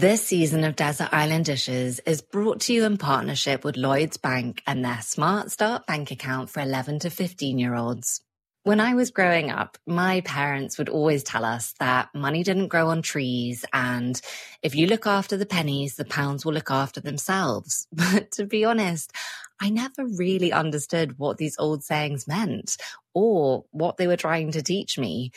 This season of Desert Island Dishes is brought to you in partnership with Lloyds Bank and their Smart Start bank account for 11 to 15 year olds. When I was growing up, my parents would always tell us that money didn't grow on trees and if you look after the pennies, the pounds will look after themselves. But to be honest, I never really understood what these old sayings meant or what they were trying to teach me.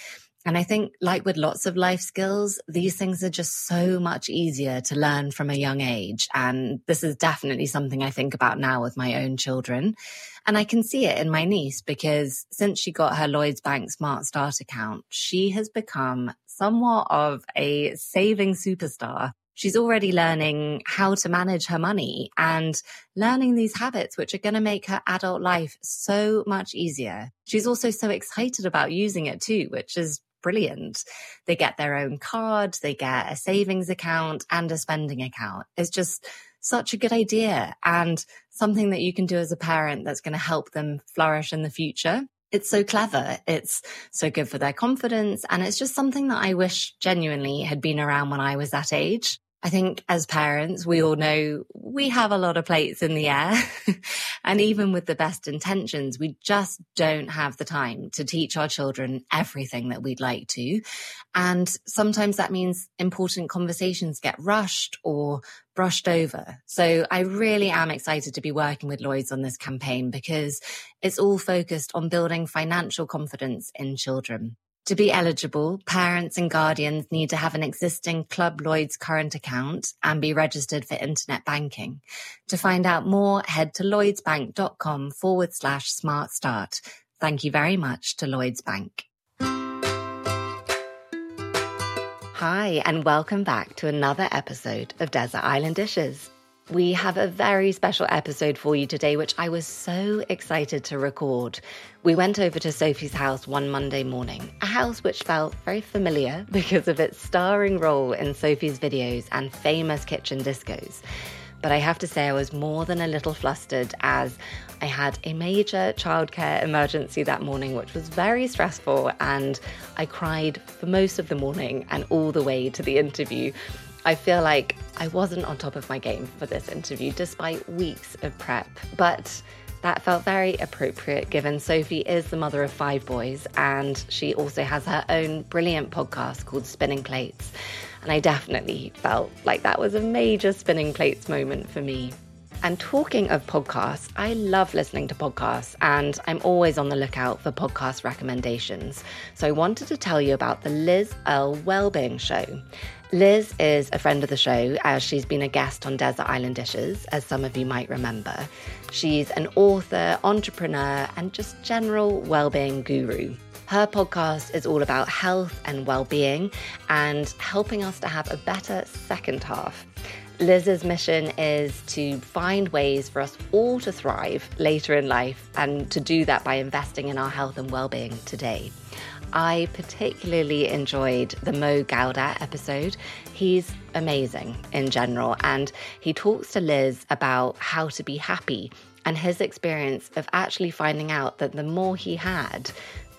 And I think, like with lots of life skills, these things are just so much easier to learn from a young age. And this is definitely something I think about now with my own children. And I can see it in my niece because since she got her Lloyds Bank Smart Start account, she has become somewhat of a saving superstar. She's already learning how to manage her money and learning these habits, which are going to make her adult life so much easier. She's also so excited about using it too, which is brilliant. They get their own card, they get a savings account and a spending account. It's just such a good idea and something that you can do as a parent that's going to help them flourish in the future. It's so clever. It's so good for their confidence. And it's just something that I wish genuinely had been around when I was that age. I think as parents, we all know we have a lot of plates in the air. and even with the best intentions, we just don't have the time to teach our children everything that we'd like to. And sometimes that means important conversations get rushed or brushed over. So I really am excited to be working with Lloyds on this campaign because it's all focused on building financial confidence in children. To be eligible, parents and guardians need to have an existing Club Lloyds current account and be registered for internet banking. To find out more, head to lloydsbank.com forward slash smart start. Thank you very much to Lloyds Bank. Hi, and welcome back to another episode of Desert Island Dishes. We have a very special episode for you today, which I was so excited to record. We went over to Sophie's house one Monday morning, a house which felt very familiar because of its starring role in Sophie's videos and famous kitchen discos. But I have to say, I was more than a little flustered as I had a major childcare emergency that morning, which was very stressful, and I cried for most of the morning and all the way to the interview. I feel like I wasn't on top of my game for this interview despite weeks of prep, but that felt very appropriate given Sophie is the mother of five boys and she also has her own brilliant podcast called Spinning Plates. And I definitely felt like that was a major spinning plates moment for me. And talking of podcasts, I love listening to podcasts and I'm always on the lookout for podcast recommendations. So I wanted to tell you about the Liz Earle Wellbeing Show. Liz is a friend of the show as she's been a guest on Desert Island Dishes, as some of you might remember. She's an author, entrepreneur, and just general well-being guru. Her podcast is all about health and well-being and helping us to have a better second half. Liz's mission is to find ways for us all to thrive later in life and to do that by investing in our health and well-being today. I particularly enjoyed the Mo Gawdat episode. He's amazing in general, and he talks to Liz about how to be happy and his experience of actually finding out that the more he had,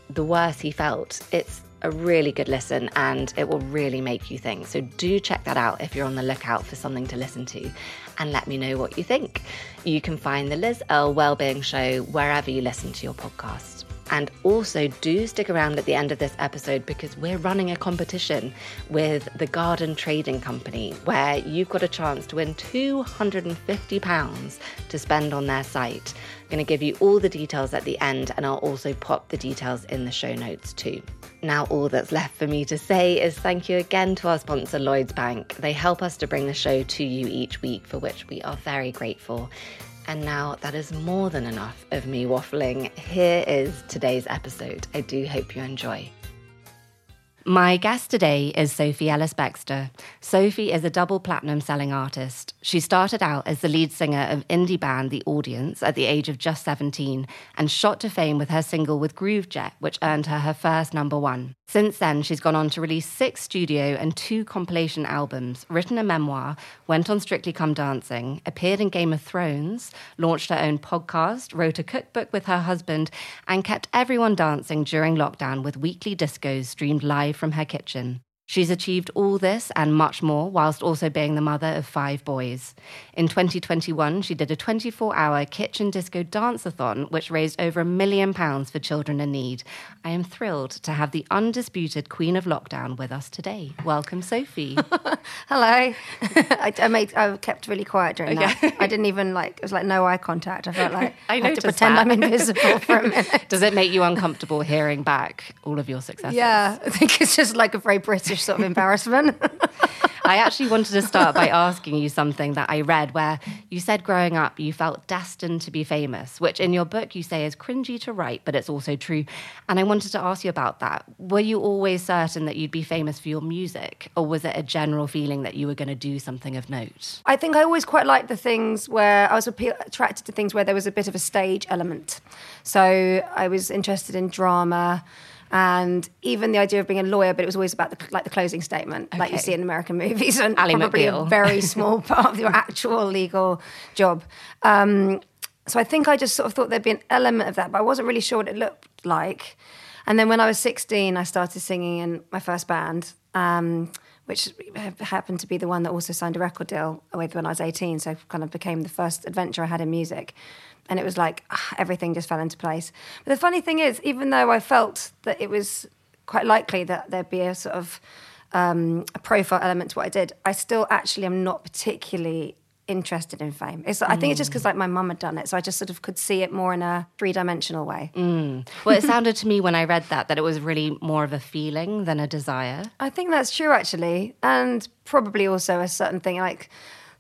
the worse he felt. It's a really good listen and it will really make you think. So do check that out if you're on the lookout for something to listen to and let me know what you think. You can find the Liz Earle Wellbeing Show wherever you listen to your podcast. And also, do stick around at the end of this episode because we're running a competition with the Garden Trading Company where you've got a chance to win £250 to spend on their site. I'm going to give you all the details at the end, and I'll also pop the details in the show notes too. Now, all that's left for me to say is thank you again to our sponsor, Lloyds Bank. They help us to bring the show to you each week, for which we are very grateful. And now that is more than enough of me waffling. Here is today's episode. I do hope you enjoy. My guest today is Sophie Ellis Bextor. Sophie is a double platinum selling artist. She started out as the lead singer of indie band The Audience at the age of just 17 and shot to fame with her single with Groovejet, which earned her her first number one. Since then, she's gone on to release six studio and two compilation albums, written a memoir, went on Strictly Come Dancing, appeared in Game of Thrones, launched her own podcast, wrote a cookbook with her husband, and kept everyone dancing during lockdown with weekly discos streamed live from her kitchen. She's achieved all this and much more whilst also being the mother of five boys. In 2021, she did a 24 hour kitchen disco dance-a-thon, which raised over a million pounds for children in need. I am thrilled to have the undisputed queen of lockdown with us today. Welcome, Sophie. Hello. I, I, made, I kept really quiet during okay. that. I didn't even like, it was like no eye contact. I felt like I, I had to pretend that. I'm invisible for a minute. Does it make you uncomfortable hearing back all of your successes? Yeah, I think it's just like a very British sort of embarrassment. I actually wanted to start by asking you something that I read where you said growing up you felt destined to be famous, which in your book you say is cringy to write, but it's also true. And I wanted to ask you about that. Were you always certain that you'd be famous for your music, or was it a general feeling that you were going to do something of note? I think I always quite liked the things where I was attracted to things where there was a bit of a stage element. So I was interested in drama and even the idea of being a lawyer, but it was always about the, like the closing statement, okay. like you see in American movies, and probably McBeal. a very small part of your actual legal job. Um, so I think I just sort of thought there'd be an element of that, but I wasn't really sure what it looked like. And then when I was 16, I started singing in my first band. Um, which happened to be the one that also signed a record deal with when I was 18. So kind of became the first adventure I had in music and it was like ah, everything just fell into place. But the funny thing is, even though I felt that it was quite likely that there'd be a sort of um, a profile element to what I did, I still actually am not particularly interested in fame. It's, I think it's just because mm. like my mum had done it, so I just sort of could see it more in a three dimensional way. Mm. Well, it sounded to me when I read that that it was really more of a feeling than a desire. I think that's true actually, and probably also a certain thing like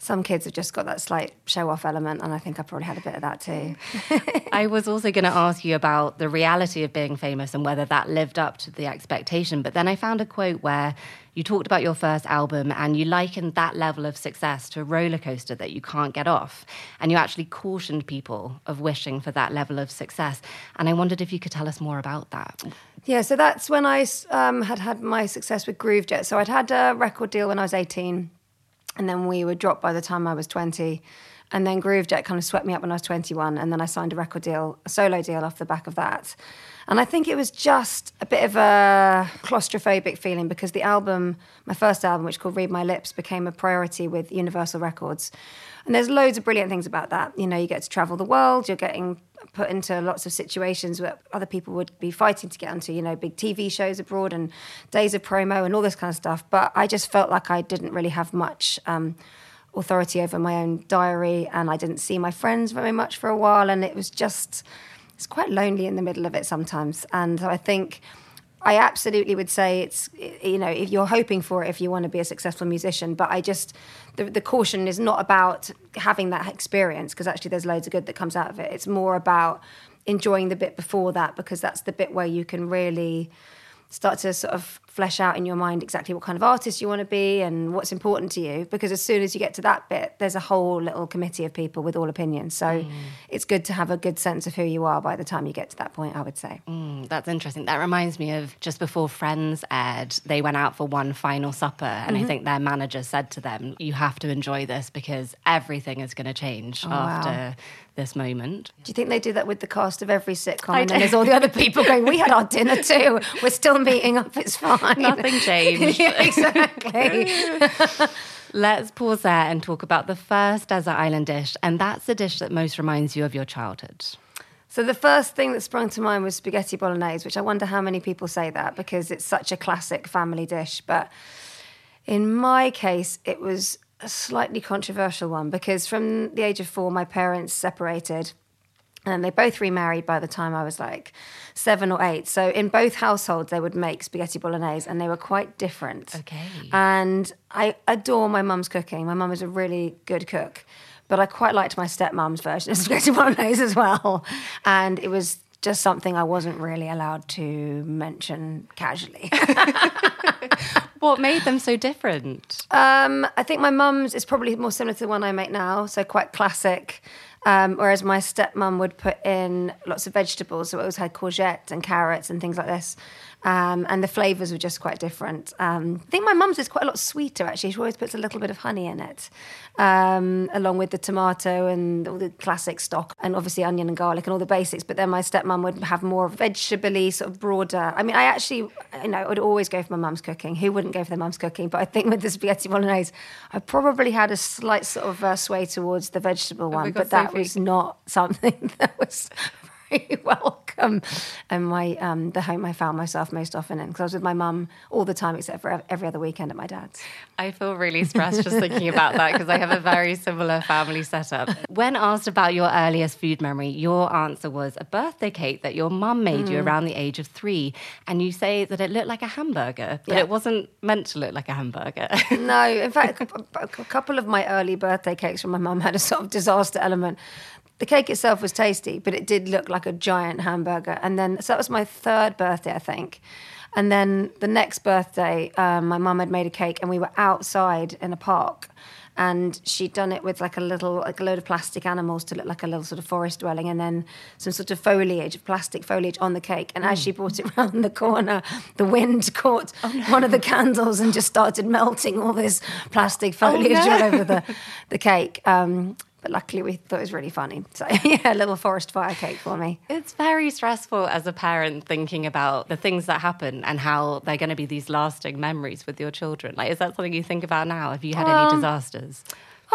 some kids have just got that slight show off element, and I think I probably had a bit of that too. I was also going to ask you about the reality of being famous and whether that lived up to the expectation. But then I found a quote where you talked about your first album and you likened that level of success to a roller coaster that you can't get off. And you actually cautioned people of wishing for that level of success. And I wondered if you could tell us more about that. Yeah, so that's when I um, had had my success with Groovejet. So I'd had a record deal when I was 18 and then we were dropped by the time I was 20. And then Groovejet kind of swept me up when I was 21. And then I signed a record deal, a solo deal off the back of that. And I think it was just a bit of a claustrophobic feeling because the album, my first album, which called Read My Lips, became a priority with Universal Records. And there's loads of brilliant things about that. You know, you get to travel the world, you're getting put into lots of situations where other people would be fighting to get onto, you know, big TV shows abroad and days of promo and all this kind of stuff. But I just felt like I didn't really have much um, authority over my own diary and I didn't see my friends very much for a while. And it was just, it's quite lonely in the middle of it sometimes. And I think I absolutely would say it's you know if you're hoping for it if you want to be a successful musician, but I just the, the caution is not about having that experience because actually there's loads of good that comes out of it. It's more about enjoying the bit before that because that's the bit where you can really start to sort of flesh out in your mind exactly what kind of artist you want to be and what's important to you. Because as soon as you get to that bit, there's a whole little committee of people with all opinions. So mm. it's good to have a good sense of who you are by the time you get to that point, I would say. Mm, that's interesting. That reminds me of just before Friends aired, they went out for one final supper. And mm-hmm. I think their manager said to them, You have to enjoy this because everything is going to change oh, after. Wow this moment. Do you think they do that with the cast of every sitcom? I and then there's all the other people going, "We had our dinner too. We're still meeting up. It's fine. Nothing changed." yeah, exactly. Let's pause there and talk about the first desert island dish, and that's the dish that most reminds you of your childhood. So the first thing that sprung to mind was spaghetti bolognese, which I wonder how many people say that because it's such a classic family dish. But in my case, it was a slightly controversial one because from the age of four, my parents separated. And they both remarried by the time I was like seven or eight. So in both households, they would make spaghetti bolognese, and they were quite different. Okay. And I adore my mum's cooking. My mum is a really good cook, but I quite liked my stepmom's version of spaghetti bolognese as well. And it was just something I wasn't really allowed to mention casually. what made them so different? Um, I think my mum's is probably more similar to the one I make now, so quite classic. Um, whereas my stepmom would put in lots of vegetables, so it always had courgette and carrots and things like this. Um, and the flavors were just quite different. Um, I think my mum's is quite a lot sweeter actually. She always puts a little bit of honey in it, um, along with the tomato and all the classic stock, and obviously onion and garlic and all the basics. But then my stepmom would have more vegetable sort of broader. I mean, I actually, you know, I would always go for my mum's cooking. Who wouldn't go for their mum's cooking. But I think with the spaghetti bolognese, I probably had a slight sort of uh, sway towards the vegetable one, God, but that was not something that was very welcome And my um, the home I found myself most often in because I was with my mum all the time except for every other weekend at my dad's. I feel really stressed just thinking about that because I have a very similar family setup. When asked about your earliest food memory, your answer was a birthday cake that your mum made you around the age of three. And you say that it looked like a hamburger, but Yeah. it wasn't meant to look like a hamburger. No, in fact, a a couple of my early birthday cakes from my mum had a sort of disaster element. The cake itself was tasty, but it did look like a giant hamburger. And then, so that was my third birthday, I think. And then the next birthday, um, my mum had made a cake, and we were outside in a park. And she'd done it with like a little, like a load of plastic animals to look like a little sort of forest dwelling, and then some sort of foliage, plastic foliage on the cake. And as she brought it round the corner, the wind caught one of the candles and just started melting all this plastic foliage no. all over the, the cake. Um, but luckily, we thought it was really funny. So, yeah, a little forest fire cake for me. It's very stressful as a parent thinking about the things that happen and how they're going to be these lasting memories with your children. Like, is that something you think about now? Have you had any um, disasters?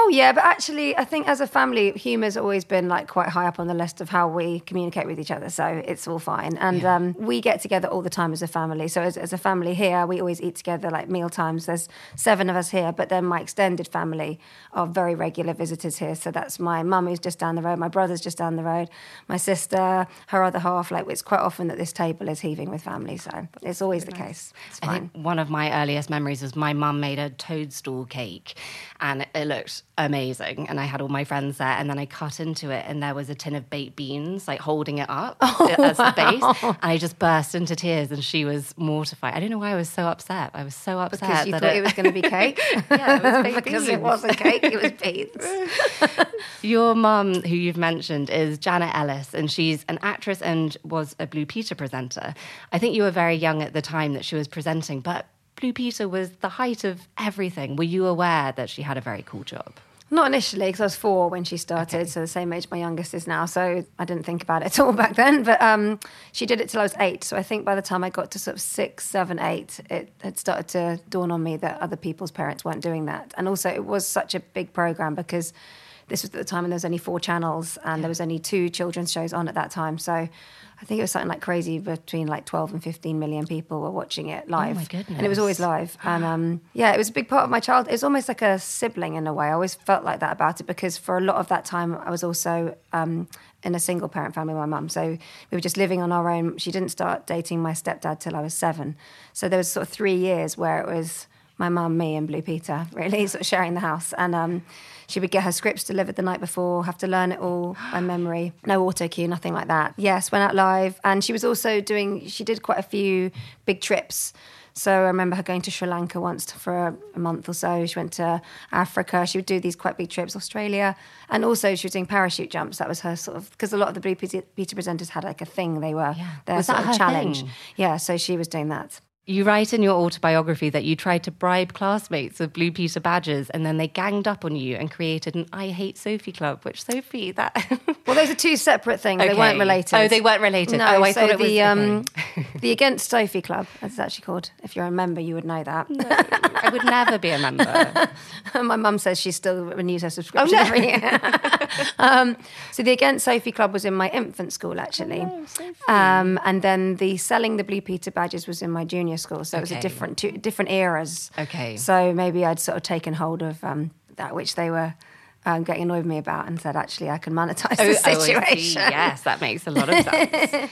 Oh yeah, but actually, I think as a family, humour's always been like quite high up on the list of how we communicate with each other. So it's all fine, and um, we get together all the time as a family. So as, as a family here, we always eat together like meal times. There's seven of us here, but then my extended family are very regular visitors here. So that's my mum who's just down the road, my brother's just down the road, my sister, her other half. Like it's quite often that this table is heaving with family. So it's always the case. It's I fine. think one of my earliest memories was my mum made a toadstool cake and it looked amazing. And I had all my friends there. And then I cut into it and there was a tin of baked beans, like holding it up oh, as the base. And I just burst into tears and she was mortified. I don't know why I was so upset. I was so upset. Because you that thought it was going to be cake. Yeah, it was baked because it wasn't cake, it was beans. Your mum, who you've mentioned, is Janet Ellis, and she's an actress and was a Blue Peter presenter. I think you were very young at the time that she was presenting, but Blue Peter was the height of everything. Were you aware that she had a very cool job? Not initially, because I was four when she started, so the same age my youngest is now. So I didn't think about it at all back then. But um, she did it till I was eight. So I think by the time I got to sort of six, seven, eight, it had started to dawn on me that other people's parents weren't doing that. And also, it was such a big program because this was at the time when there was only four channels and there was only two children's shows on at that time. So I think it was something like crazy between like 12 and 15 million people were watching it live. my And it was always live. And um, yeah, it was a big part of my childhood. It was almost like a sibling in a way. I always felt like that about it because for a lot of that time, I was also um, in a single parent family with my mum. So we were just living on our own. She didn't start dating my stepdad till I was seven. So there was sort of three years where it was my mum, me, and Blue Peter, really sort of sharing the house. And um, she would get her scripts delivered the night before, have to learn it all by memory. No auto cue, nothing like that. Yes, went out live. And she was also doing, she did quite a few big trips. So I remember her going to Sri Lanka once for a, a month or so. She went to Africa. She would do these quite big trips, Australia. And also she was doing parachute jumps. That was her sort of, because a lot of the Blue Peter presenters had like a thing they were, their Was sort that of her challenge. thing? Yeah, so she was doing that. You write in your autobiography that you tried to bribe classmates with Blue Peter badges and then they ganged up on you and created an I Hate Sophie club, which Sophie, that. Well, those are two separate things. They weren't related. Oh, they weren't related. No, Oh, I so thought it was- the um, okay. the Against Sophie Club, as it's actually called. If you're a member, you would know that. I would never be a member. My mum says she still renews her subscription every year. um, so the Against Sophie Club was in my infant school, actually. um, and then the Selling the Blue Peter badges was in my junior school. So it was a different, two, different eras. Okay. So maybe I'd sort of taken hold of um, that which they were um, getting annoyed with me about and said, actually, I can monetize the Oh, I see. situation. Yes, that makes a lot of sense.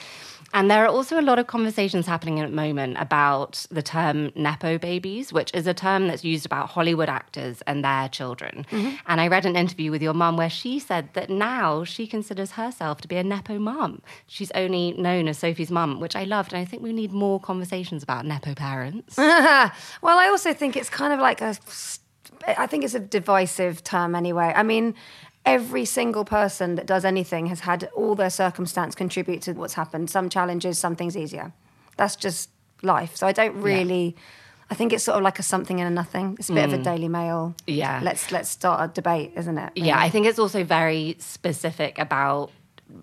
And there are also a lot of conversations happening at the moment about the term Nepo babies, which is a term that's used about Hollywood actors and their children. Mm-hmm. And I read an interview with your mum where she said that now she considers herself to be a Nepo mum. She's only known as Sophie's mum, which I loved. And I think we need more conversations about Nepo parents. well, I also think it's kind of like a. I think it's a divisive term anyway. I mean, every single person that does anything has had all their circumstance contribute to what's happened. Some challenges, some things easier. That's just life. So I don't really. I think it's sort of like a something and a nothing. It's a bit of a mm. Daily Mail. Yeah. Let's let's start a debate, isn't it? Yeah, I think it's also very specific about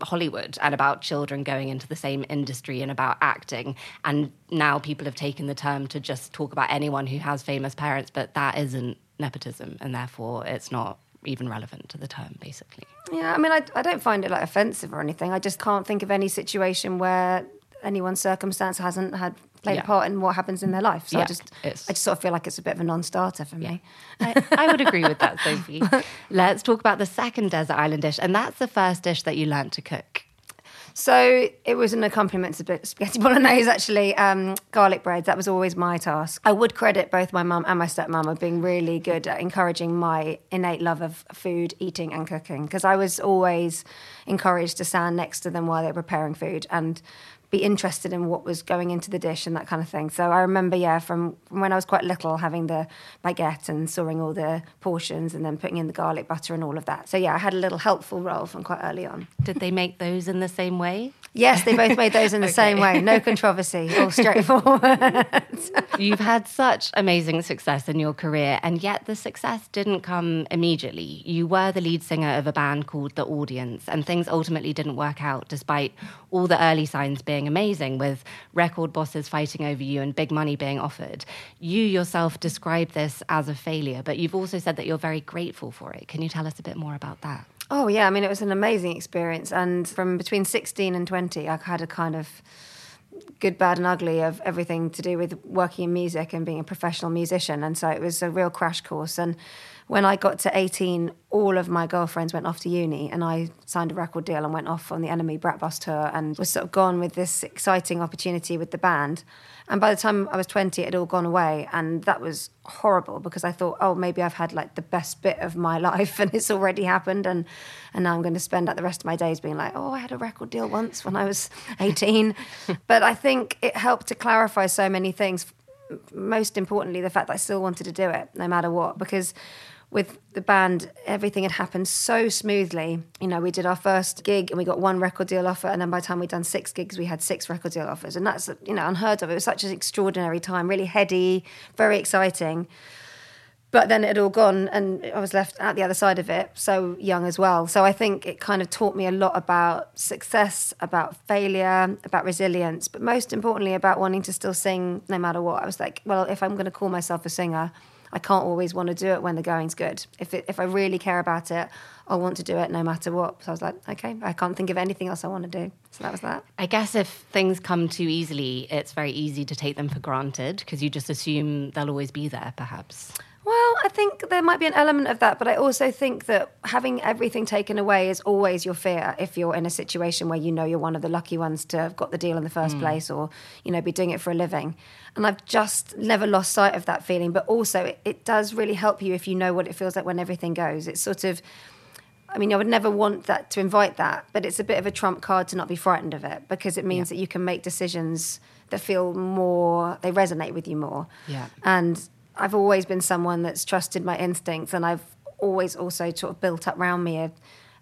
Hollywood and about children going into the same industry and about acting. And now people have taken the term to just talk about anyone who has famous parents, but that isn't nepotism, and therefore it's not even relevant to the term, basically. Yeah, I mean, I, I don't find it like offensive or anything. I just can't think of any situation where anyone's circumstance hasn't had played Yeah. a part in what happens in their life. So I just, I just sort of feel like it's a bit of a non-starter for me. I, I would agree with that, Sophie. Let's talk about the second desert island dish, and that's the first dish that you learned to cook. So it was an accompaniment to spaghetti bolognese, actually. Um, garlic bread, that was always my task. I would credit both my mum and my stepmom of being really good at encouraging my innate love of food, eating, and cooking, because I was always encouraged to stand next to them while they were preparing food and be interested in what was going into the dish and that kind of thing. So I remember, yeah, from, from when I was quite little, having the baguette and sawing all the portions and then putting in the garlic butter and all of that. So yeah, I had a little helpful role from quite early on. Did they make those in the same way? Yes, they both made those in the same way. No controversy, all straightforward. You've had such amazing success in your career, and yet the success didn't come immediately. You were the lead singer of a band called The Audience, and things ultimately didn't work out despite all the early signs being amazing, with record bosses fighting over you and big money being offered. You yourself describe this as a failure, but you've also said that you're very grateful for it. Can you tell us a bit more about that? oh, yeah, I mean, it was an amazing experience. And from between 16 and 20, I had a kind of good, bad, and ugly of everything to do with working in music and being a professional musician. And so it was a real crash course. And when I got to 18, all of my girlfriends went off to uni, and I signed a record deal and went off on the NME Brat Bus tour and was sort of gone with this exciting opportunity with the band. And by the time I was 20, it had all gone away. And that was horrible because I thought, oh, maybe I've had like the best bit of my life and it's already happened. And, and now I'm going to spend like the rest of my days being like, oh, I had a record deal once when I was 18. but I think it helped to clarify so many things. Most importantly, the fact that I still wanted to do it no matter what. Because with the band, everything had happened so smoothly. You know, we did our first gig and we got one record deal offer, and then by the time we'd done six gigs, we had six record deal offers, and that's you know unheard of. It was such an extraordinary time, really heady, very exciting. But then it had all gone, and I was left at the other side of it, so young as well. So I think it kind of taught me a lot about success, about failure, about resilience, but most importantly, about wanting to still sing no matter what. I was like, well, if I'm going to call myself a singer, I can't always want to do it when the going's good. If it, if I really care about it, I'll want to do it no matter what. So I was like, okay, I can't think of anything else I want to do. So that was that. I guess if things come too easily, it's very easy to take them for granted because you just assume they'll always be there, perhaps. Well, I think there might be an element of that, but I also think that having everything taken away is always your fear if you're in a situation where you know you're one of the lucky ones to have got the deal in the first hmm. place or, you know, be doing it for a living. And I've just never lost sight of that feeling. But also, it, it does really help you if you know what it feels like when everything goes. It's sort of, I mean, I would never want that to invite that, but it's a bit of a trump card to not be frightened of it because it means that you can make decisions that feel more, they resonate with you more. Yeah. And I've always been someone that's trusted my instincts, and I've always also sort of built up around me a,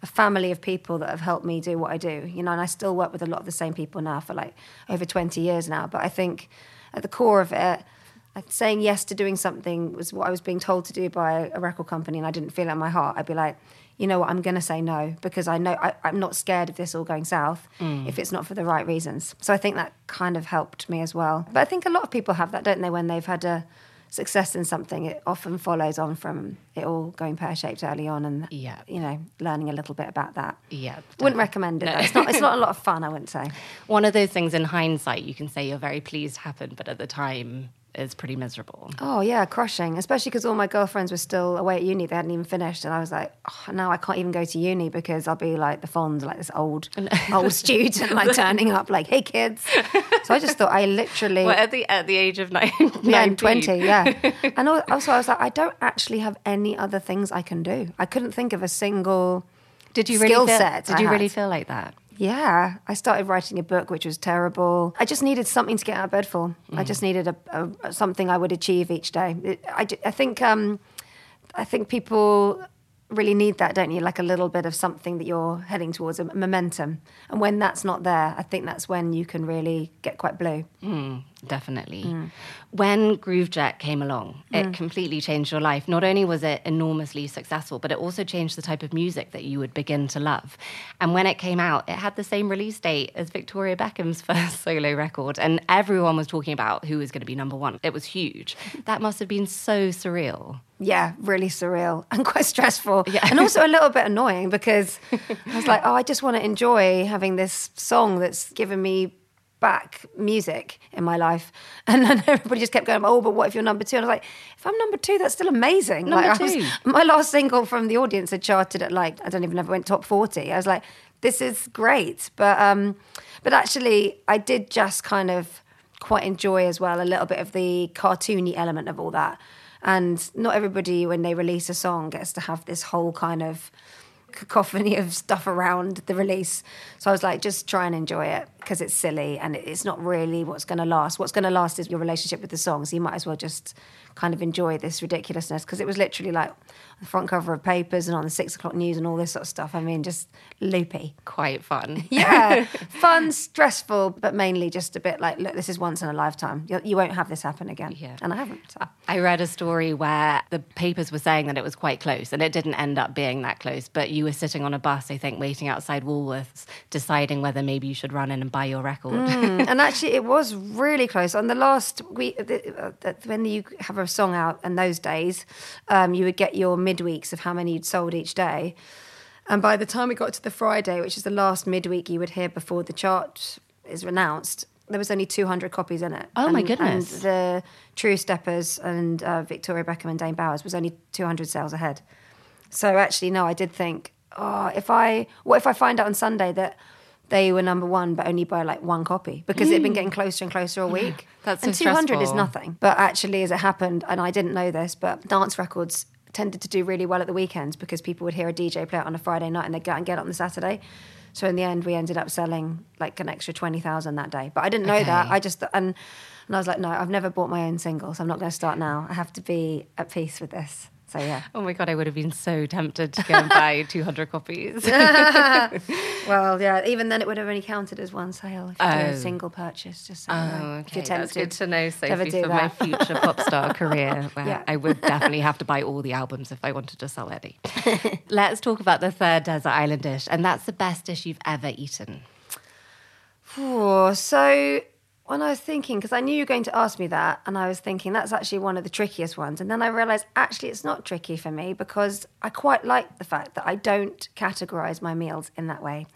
a family of people that have helped me do what I do. You know, and I still work with a lot of the same people now for like over 20 years now. But I think at the core of it, like saying yes to doing something was what I was being told to do by a record company, and I didn't feel it in my heart. I'd be like, you know what, I'm going to say no because I know I, I'm not scared of this all going south mm. if it's not for the right reasons. So I think that kind of helped me as well. But I think a lot of people have that, don't they, when they've had a success in something, it often follows on from it all going pear shaped early on, and Yeah. you know, learning a little bit about that. Yeah. Wouldn't recommend it. though. It's not. It's not a lot of fun. I wouldn't say. One of those things in hindsight, you can say you're very pleased happened, but at the time, it's pretty miserable. Oh yeah, crushing. Especially because all my girlfriends were still away at uni; they hadn't even finished, and I was like, oh, now I can't even go to uni because I'll be like the Fonz, like this old, old student, like turning up, like, "Hey kids." So I just thought I literally. Well, at the at the age of nine, yeah, 19. 20, yeah. And also, I was like, I don't actually have any other things I can do. I couldn't think of a single Did you really skill feel, set Did I you really feel like that? Yeah, I started writing a book, which was terrible. I just needed something to get out of bed for. Mm. I just needed a, a, something I would achieve each day. It, I, I think um, I think people really need that, don't you? Like a little bit of something that you're heading towards, a momentum. And when that's not there, I think that's when you can really get quite blue. Definitely. Mm. When Groovejet came along, it mm. completely changed your life. Not only was it enormously successful, but it also changed the type of music that you would begin to love. And when it came out, it had the same release date as Victoria Beckham's first solo record, and everyone was talking about who was going to be number one. It was huge. That must have been so surreal. Yeah, really surreal and quite stressful. Yeah. And also a little bit annoying because I was like, oh, I just want to enjoy having this song that's given me back music in my life. And then everybody just kept going, oh, but what if you're number two? And I was like, if I'm number two, that's still amazing. Number like, I was- two. my last single from the audience had charted at like, I don't even know if it went top 40. I was like, this is great. But, um, but actually, I did just kind of quite enjoy as well a little bit of the cartoony element of all that. And not everybody, when they release a song, gets to have this whole kind of cacophony of stuff around the release. So I was like, just try and enjoy it because it's silly and it's not really what's going to last. What's going to last is your relationship with the song. So you might as well just kind of enjoy this ridiculousness because it was literally like the front cover of papers and on the six o'clock news and all this sort of stuff. I mean, just loopy. Quite fun. Yeah, fun, stressful, but mainly just a bit like, look, this is once in a lifetime. You, you won't have this happen again. Yeah. And I haven't. So. I read a story where the papers were saying that it was quite close, and it didn't end up being that close. But you were sitting on a bus, I think, waiting outside Woolworths, deciding whether maybe you should run in and buy your record. Mm, and actually, it was really close. On the last week, the, uh, the, when you have a song out in those days, um, you would get your midweeks of how many you'd sold each day. And by the time we got to the Friday, which is the last midweek you would hear before the chart is announced, there was only 200 copies in it. Oh, my goodness. And the True Steppers and uh, Victoria Beckham and Dane Bowers was only 200 sales ahead. So actually, no, I did think, oh, if I, what if I find out on Sunday that they were number one, but only by like one copy because it had been hmm. getting closer and closer a week. That's and so 200 is nothing. But actually, as it happened, and I didn't know this, but dance records tended to do really well at the weekends because people would hear a DJ play it on a Friday night and they'd go out and get it on the Saturday. So in the end, we ended up selling like an extra twenty thousand that day. But I didn't know that. I just and and I was like, no, I've never bought my own singles. I'm not going to start now. I have to be at peace with this. So yeah. Oh my God, I would have been so tempted to go and buy 200 copies. Well, yeah. Even then, it would have only counted as one sale if you do Oh. a single purchase. Just so you Oh, if okay. you're That's tempted good to know, Sophie, do for my future pop star career, where Yeah. I would definitely have to buy all the albums if I wanted to sell any. Let's talk about the third desert island dish, and that's the best dish you've ever eaten. So when I was thinking, because I knew you were going to ask me that, and I was thinking that's actually one of the trickiest ones. And then I realized actually it's not tricky for me because I quite like the fact that I don't categorize my meals in that way.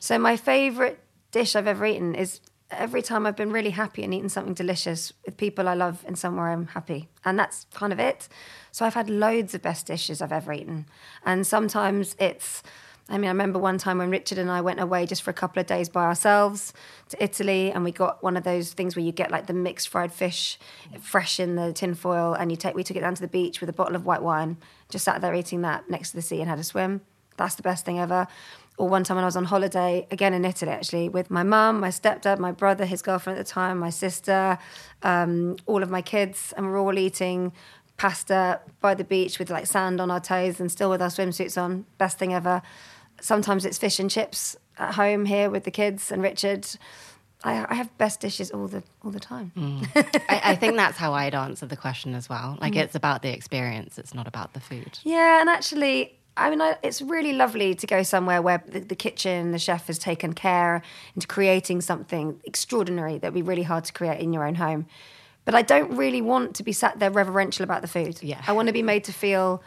So my favorite dish I've ever eaten is every time I've been really happy and eaten something delicious with people I love and somewhere I'm happy. And that's kind of it. So I've had loads of best dishes I've ever eaten. And sometimes it's I mean, I remember one time when Richard and I went away just for a couple of days by ourselves to Italy, and we got one of those things where you get like the mixed fried fish fresh in the tin foil, and you take we took it down to the beach with a bottle of white wine, just sat there eating that next to the sea and had a swim. That's the best thing ever. Or one time when I was on holiday, again in Italy actually, with my mum, my stepdad, my brother, his girlfriend at the time, my sister, um, all of my kids, and we're all eating pasta by the beach with like sand on our toes and still with our swimsuits on. Best thing ever. Sometimes it's fish and chips at home here with the kids and Richard. I, I have best dishes all the all the time. I, I think that's how I'd answer the question as well. Like, Mm. it's about the experience, it's not about the food. Yeah, and actually, I mean, I, it's really lovely to go somewhere where the, the kitchen, the chef has taken care into creating something extraordinary that would be really hard to create in your own home. But I don't really want to be sat there reverential about the food. Yeah. I want to be made to feel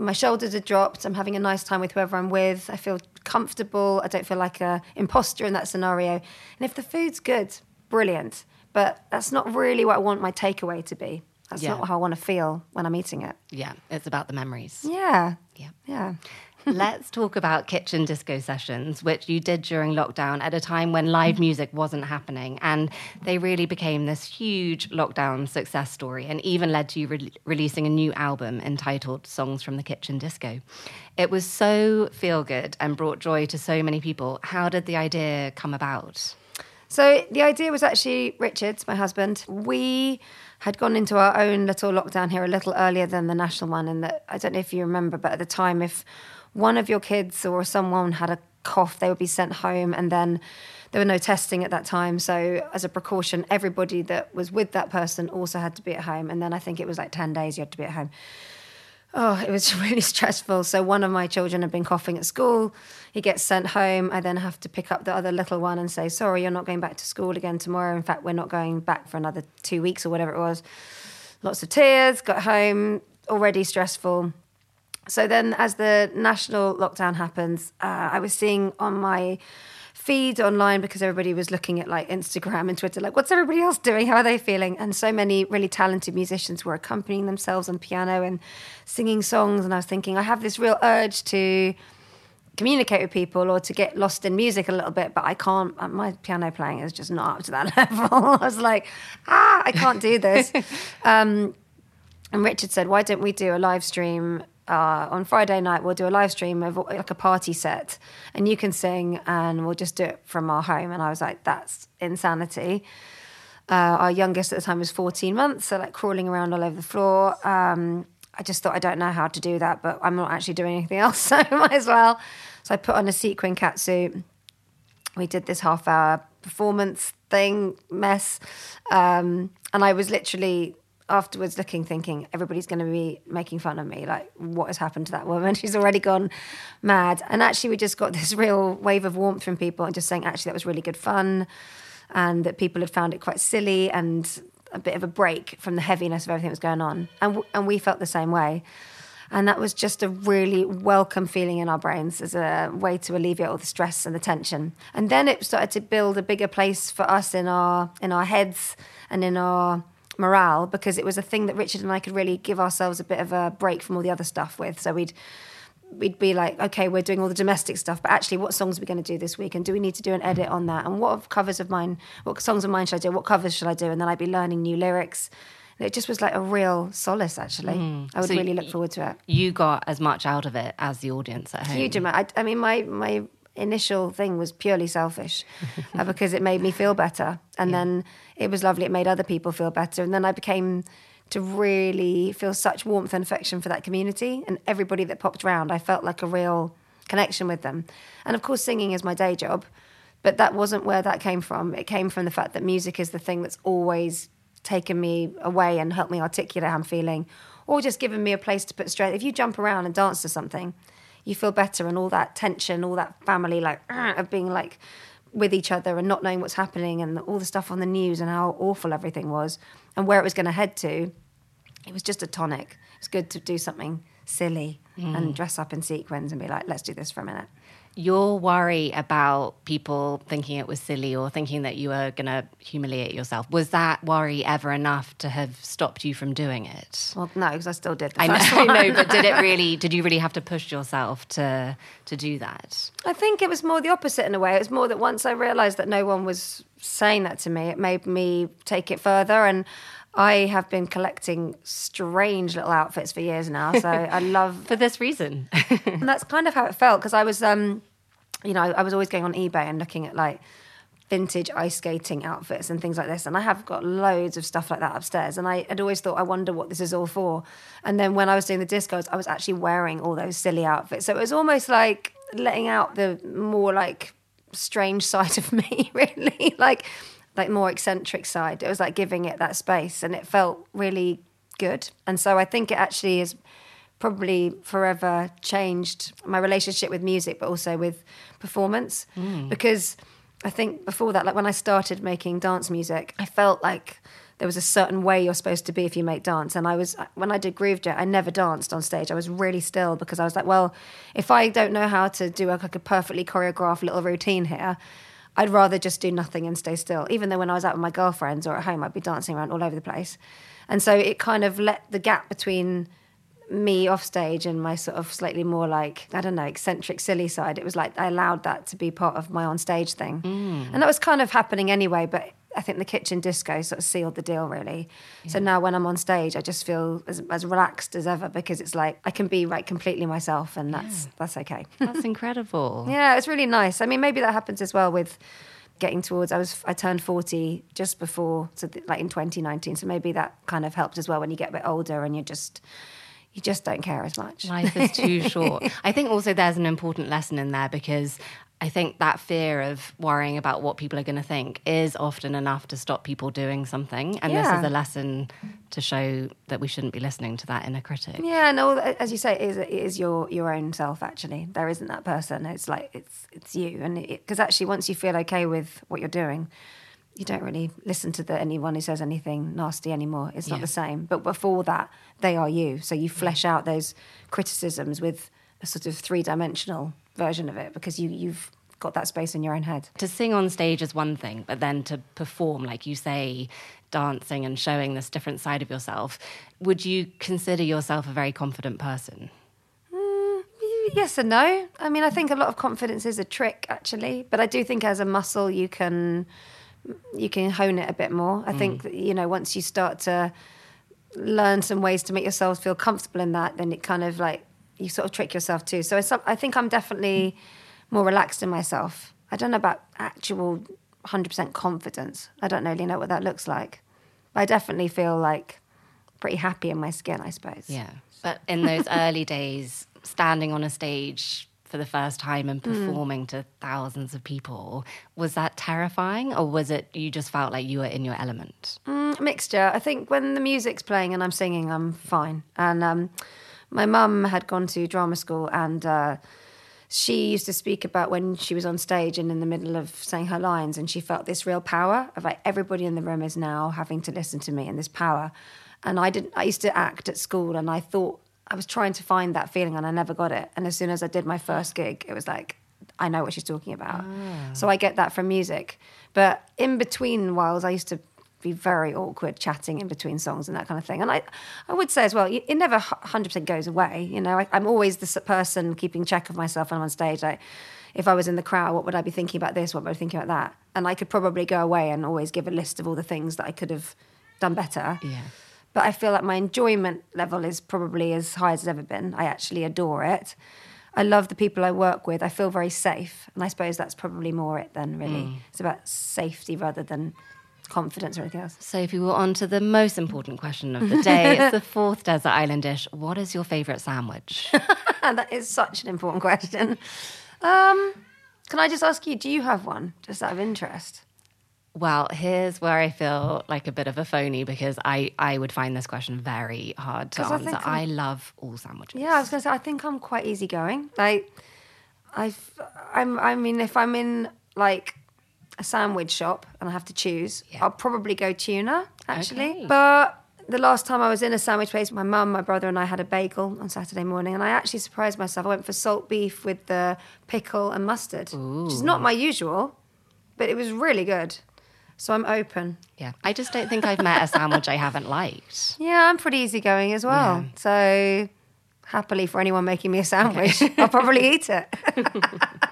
my shoulders are dropped. I'm having a nice time with whoever I'm with. I feel comfortable. I don't feel like a imposter in that scenario. And if the food's good, brilliant. But that's not really what I want my takeaway to be. That's Yeah. not how I want to feel when I'm eating it. Yeah, it's about the memories. Yeah. Yeah. Yeah. Let's talk about kitchen disco sessions, which you did during lockdown at a time when live mm-hmm. music wasn't happening. And they really became this huge lockdown success story and even led to you re- releasing a new album entitled Songs from the Kitchen Disco. It was so feel good and brought joy to so many people. How did the idea come about? So the idea was actually Richard's, my husband. We had gone into our own little lockdown here a little earlier than the national one, and that I don't know if you remember, but at the time, if one of your kids or someone had a cough, they would be sent home, and then there were no testing at that time. So, as a precaution, everybody that was with that person also had to be at home. And then I think it was like 10 days you had to be at home. Oh, it was really stressful. So, one of my children had been coughing at school. He gets sent home. I then have to pick up the other little one and say, Sorry, you're not going back to school again tomorrow. In fact, we're not going back for another two weeks or whatever it was. Lots of tears, got home, already stressful. So, then as the national lockdown happens, uh, I was seeing on my feed online because everybody was looking at like Instagram and Twitter, like, what's everybody else doing? How are they feeling? And so many really talented musicians were accompanying themselves on piano and singing songs. And I was thinking, I have this real urge to communicate with people or to get lost in music a little bit, but I can't. Uh, my piano playing is just not up to that level. I was like, ah, I can't do this. um, and Richard said, why don't we do a live stream uh, on Friday night, we'll do a live stream of like a party set, and you can sing, and we'll just do it from our home. And I was like, that's insanity. Uh, our youngest at the time was 14 months, so like crawling around all over the floor. Um, I just thought I don't know how to do that, but I'm not actually doing anything else, so might as well. So I put on a sequin catsuit. We did this half hour performance thing mess, um, and I was literally afterwards looking, thinking everybody's going to be making fun of me. Like, what has happened to that woman? She's already gone mad. And actually, we just got this real wave of warmth from people and just saying, actually, that was really good fun. And that people had found it quite silly and a bit of a break from the heaviness of everything that was going on. And, w- and we felt the same way. And that was just a really welcome feeling in our brains as a way to alleviate all the stress and the tension. And then it started to build a bigger place for us in our in our heads and in our morale because it was a thing that Richard and I could really give ourselves a bit of a break from all the other stuff with. So we'd we'd be like, okay, we're doing all the domestic stuff, but actually, what songs are we going to do this week? And do we need to do an edit on that? And what covers of mine, what songs of mine should I do? What covers should I do? And then I'd be learning new lyrics. it just was like a real solace, actually. Mm. I would so really look forward to it. You got as much out of it as the audience at home. Huge amount. I, I mean, my my initial thing was purely selfish uh, because it made me feel better. And yeah. then it was lovely. It made other people feel better. And then I became to really feel such warmth and affection for that community and everybody that popped around. I felt like a real connection with them. And of course, singing is my day job, but that wasn't where that came from. It came from the fact that music is the thing that's always taken me away and helped me articulate how I'm feeling, or just given me a place to put straight. If you jump around and dance to something, you feel better and all that tension, all that family like of being like with each other and not knowing what's happening and all the stuff on the news and how awful everything was and where it was going to head to. It was just a tonic. It's good to do something silly mm. and dress up in sequins and be like, let's do this for a minute your worry about people thinking it was silly or thinking that you were going to humiliate yourself was that worry ever enough to have stopped you from doing it? Well no because i still did I know, I know but did it really did you really have to push yourself to to do that? I think it was more the opposite in a way. It was more that once i realized that no one was saying that to me it made me take it further and I have been collecting strange little outfits for years now. So I love for this reason. and that's kind of how it felt because I was, um, you know, I was always going on eBay and looking at like vintage ice skating outfits and things like this. And I have got loads of stuff like that upstairs. And I had always thought, I wonder what this is all for. And then when I was doing the discos, I was actually wearing all those silly outfits. So it was almost like letting out the more like strange side of me, really. like like more eccentric side. It was like giving it that space, and it felt really good. And so I think it actually has probably forever changed my relationship with music, but also with performance, mm. because I think before that, like when I started making dance music, I felt like there was a certain way you're supposed to be if you make dance. And I was, when I did Groovejet, I never danced on stage. I was really still because I was like, well, if I don't know how to do a, like a perfectly choreographed little routine here, I'd rather just do nothing and stay still. Even though when I was out with my girlfriends or at home, I'd be dancing around all over the place. And so it kind of let the gap between me off stage and my sort of slightly more like I don't know eccentric silly side it was like I allowed that to be part of my on stage thing mm. and that was kind of happening anyway but I think the kitchen disco sort of sealed the deal, really. Yeah. So now when I'm on stage, I just feel as, as, relaxed as ever because it's like I can be like completely myself, and that's yeah. that's okay. That's incredible. yeah, it's really nice. I mean, maybe that happens as well with getting towards. I was I turned forty just before, so like in 2019. So maybe that kind of helped as well when you get a bit older and you're just you just don't care as much. Life is too short. I think also there's an important lesson in there because I think that fear of worrying about what people are going to think is often enough to stop people doing something. And this is a lesson to show that we shouldn't be listening to that inner critic. Yeah, no, as you say, it is, it is your your own self. Actually, there isn't that person. It's like it's it's you, and because actually, once you feel okay with what you're doing, you don't really listen to the, anyone who says anything nasty anymore. It's not Yeah. the same. But before that, they are you. So you flesh out those criticisms with a sort of three dimensional version of it because you you've got that space in your own head. To sing on stage is one thing, but then to perform, like you say, dancing and showing this different side of yourself, would you consider yourself a very confident person? Mm, yes and no. I mean, I think a lot of confidence is a trick, actually. But I do think as a muscle, you can you can hone it a bit more. I think mm. that, you know once you start to learn some ways to make yourself feel comfortable in that, then it kind of like you sort of trick yourself too. So it's, I think I'm definitely more relaxed in myself. I don't know about actual 100% confidence. I don't really know what that looks like. But I definitely feel like pretty happy in my skin, I suppose. Yeah. But in those early days, standing on a stage for the first time and performing to thousands of people, was that terrifying or was it you just felt like you were in your element? Mm, mixture. I think when the music's playing and I'm singing, I'm fine. And um, my mum had gone to drama school and uh, she used to speak about when she was on stage and in the middle of saying her lines and she felt this real power of like everybody in the room is now having to listen to me and this power. And I didn't I used to act at school and I thought I was trying to find that feeling and I never got it. And as soon as I did my first gig, it was like I know what she's talking about. So I get that from music. But in between whiles I used to be very awkward chatting in between songs and that kind of thing. And I, I would say as well, it never 100% goes away. You know, I, I'm always the person keeping check of myself when I'm on stage. Like, if I was in the crowd, what would I be thinking about this? What would I be thinking about that? And I could probably go away and always give a list of all the things that I could have done better. Yeah. But I feel like my enjoyment level is probably as high as it's ever been. I actually adore it. I love the people I work with. I feel very safe. And I suppose that's probably more it than really. Mm. It's about safety rather than confidence or anything else. Sophie, we're on to the most important question of the day. it's the fourth desert island dish. What is your favourite sandwich? that is such an important question. Um, can I just ask you, do you have one, just out of interest? Well, here's where I feel like a bit of a phony because I, I would find this question very hard to answer. I, I'm- love all sandwiches. Yeah, I was going to say, I think I'm quite easygoing. Like, I've, I'm, I mean, if I'm in like a sandwich shop and I have to choose, Yeah. I'll probably go tuna, actually. Okay. But the last time I was in a sandwich place, my mum, my brother, and I had a bagel on Saturday morning, and I actually surprised myself. I went for salt beef with the pickle and mustard, which is not my usual, but it was really good. So I'm open. Yeah. I just don't think I've met a sandwich I haven't liked. Yeah, I'm pretty easygoing as well. Yeah. So happily for anyone making me a sandwich, I'll probably eat it.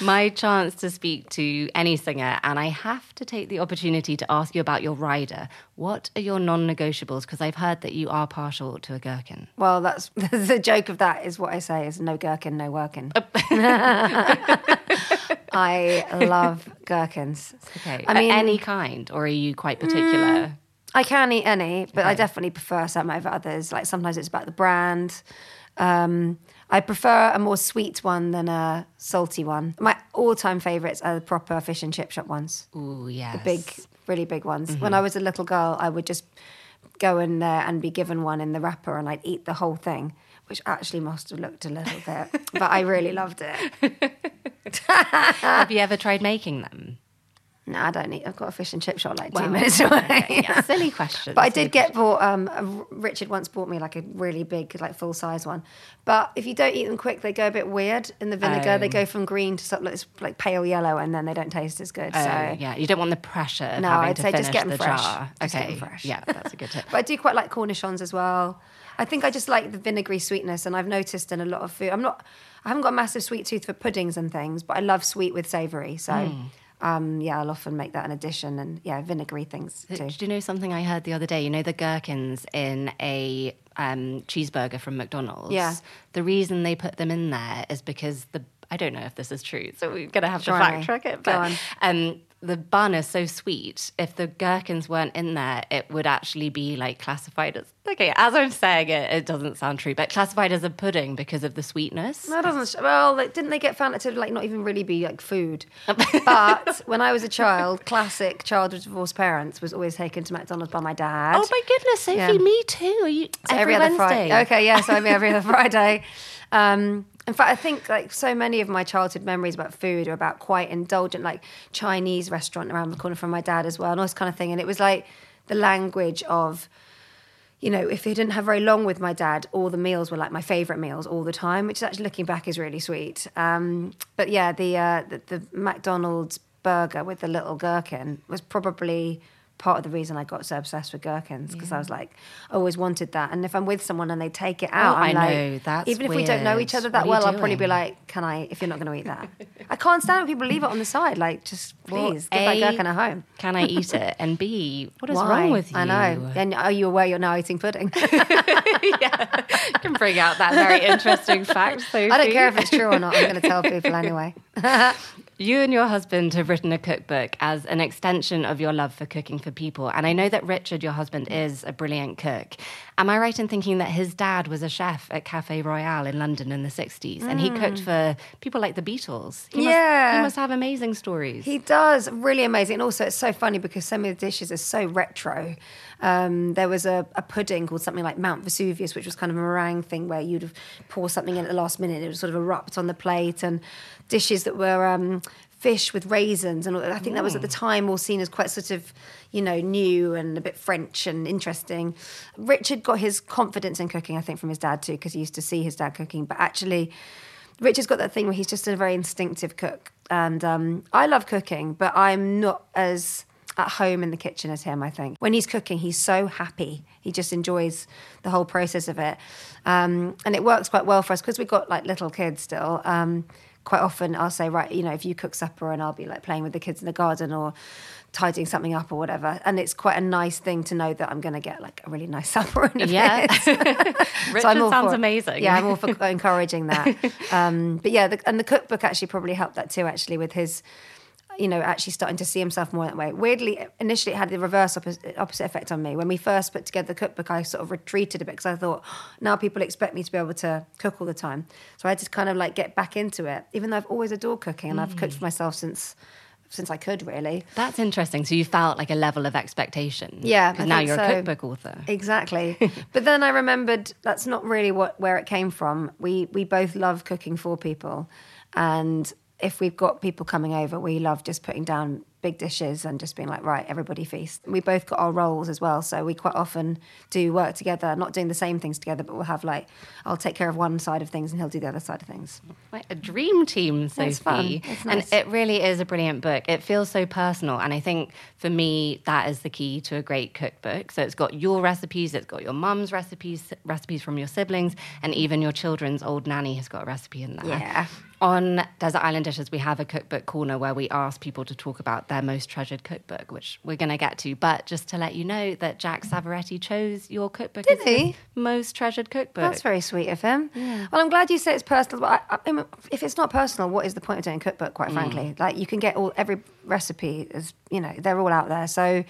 My chance to speak to any singer, and I have to take the opportunity to ask you about your rider. What are your non negotiables? Because I've heard that you are partial to a gherkin. Well, that's the joke of that is what I say is no gherkin, no working. I love gherkins. Okay. I mean, any kind, or are you quite particular? I can eat any, but I definitely prefer some over others. Like sometimes it's about the brand. Um, I prefer a more sweet one than a salty one. My all-time favourites are the proper fish and chip shop ones. Ooh, yes. The big, really big ones. When mm-hmm. I was a little girl, I would just go in there and be given one in the wrapper, and I'd eat the whole thing, which actually must have looked a little bit, but I really loved it. Have you ever tried making them? No, I don't eat. I've got a fish and chip shop like two Well, minutes away. Yeah, silly question. But I did get bought. Um, a, Richard once bought me like a really big, like full size one. But if you don't eat them quick, they go a bit weird in the vinegar. They Oh. go from green to sort of like, pale yellow, and then they don't taste as good. Oh, so yeah, you don't want the pressure of No, having I'd to say just get 'em the fresh. jar. Just get okay, 'em fresh. yeah, that's a good tip. But I do quite like cornichons as well. I think I just like the vinegary sweetness, and I've noticed in a lot of food. I'm not, I haven't got a massive sweet tooth for puddings and things, but I love sweet with savoury. So, Hmm. Um, yeah, I'll often make that an addition, and yeah, vinegary things too. Did you know something I heard the other day? You know the gherkins in a um, cheeseburger from McDonald's. Yeah. The reason they put them in there is because the I don't know if this is true, so we're gonna have Try to fact check it. Go But on. um, the bun is so sweet. If the gherkins weren't in there, it would actually be like classified as okay. As I'm saying it, it doesn't sound true, but classified as a pudding because of the sweetness. That doesn't. Well, like, didn't they get found to like not even really be like food? but when I was a child, classic child of divorced parents was always taken to McDonald's by my dad. Oh my goodness, Sophie, Yeah. me too. Are you So every, other Wednesday? Friday. Okay, yeah, so I mean every other Friday. Um, in fact, I think like so many of my childhood memories about food are about quite indulgent, like Chinese restaurant around the corner from my dad as well, and all this kind of thing. And it was like the language of, you know, if he didn't have very long with my dad, all the meals were like my favorite meals all the time, which is actually looking back is really sweet. Um, but yeah, the, uh, the the McDonald's burger with the little gherkin was probably part of the reason I got so obsessed with gherkins because I was like, I always wanted that. And if I'm with someone and they take it oh, out, Oh, I'm I like, know, that's even if we don't know each other that well, I'll probably be like, can I? If you're not going to eat that, I can't stand when people leave it on the side. Like, just Well, please give that A, gherkin a home. Can I eat it? And B, what is Why? wrong with you? I know. And are you aware you're now eating pudding? yeah, can bring out that very interesting fact. Sophie. I don't care if it's true or not. I'm going to tell people anyway. You and your husband have written a cookbook as an extension of your love for cooking for people. And I know that Richard, your husband, is a brilliant cook. Am I right in thinking that his dad was a chef at Cafe Royal in London in the 60s and he cooked for people like the Beatles? He must, Yeah. he must have amazing stories. He does really amazing, and also it's so funny because some of the dishes are so retro. Um, there was a, a pudding called something like Mount Vesuvius, which was kind of a meringue thing where you'd pour something in at the last minute, it would sort of erupt on the plate, and dishes that were um, fish with raisins, and I think that was at the time all seen as quite sort of, you know, new and a bit French and interesting. Richard got his confidence in cooking, I think, from his dad too, because he used to see his dad cooking, but actually. Richard's got that thing where he's just a very instinctive cook, and um, I love cooking, but I'm not as at home in the kitchen as him. I think when he's cooking, he's so happy. He just enjoys the whole process of it, um, and it works quite well for us because we've got like little kids still. Um, quite often, I'll say, right, you know, if you cook supper, and I'll be like playing with the kids in the garden or tidying something up or whatever, and it's quite a nice thing to know that I'm going to get like a really nice supper. In a Yeah. Richard So I'm all sounds for- amazing. Yeah, I'm all for encouraging that. Um, but yeah, the, and the cookbook actually probably helped that too. Actually, with his, you know, actually starting to see himself more that way. Weirdly, initially it had the reverse opposite, opposite effect on me. When we first put together the cookbook, I sort of retreated a bit because I thought now people expect me to be able to cook all the time. So I had to kind of like get back into it, even though I've always adored cooking and I've cooked mm. for myself since since I could really. That's interesting. So you felt like a level of expectation. Yeah, Because now you're a cookbook author. Exactly. but then I remembered that's not really what where it came from. We we both love cooking for people, and if we've got people coming over, we love just putting down big dishes and just being like, right, everybody feast. We both got our roles as well, so we quite often do work together, not doing the same things together, but we'll have like, I'll take care of one side of things and he'll do the other side of things. Like a dream team, Sophie. It's fun. It's nice. And it really is a brilliant book. It feels so personal. And I think for me, that is the key to a great cookbook. So it's got your recipes, it's got your mum's recipes, recipes from your siblings, and even your children's old nanny has got a recipe in there. Yeah. On Desert Island Dishes, we have a cookbook corner where we ask people to talk about their most treasured cookbook, which we're going to get to. But just to let you know that Jack Savoretti chose your cookbook Did as his he? most treasured cookbook. That's very sweet of him. Well, I'm glad you say it's personal. But I, I mean, if it's not personal, what is the point of doing a cookbook? Quite mm. frankly, like you can get all every recipe is you know they're all out there. So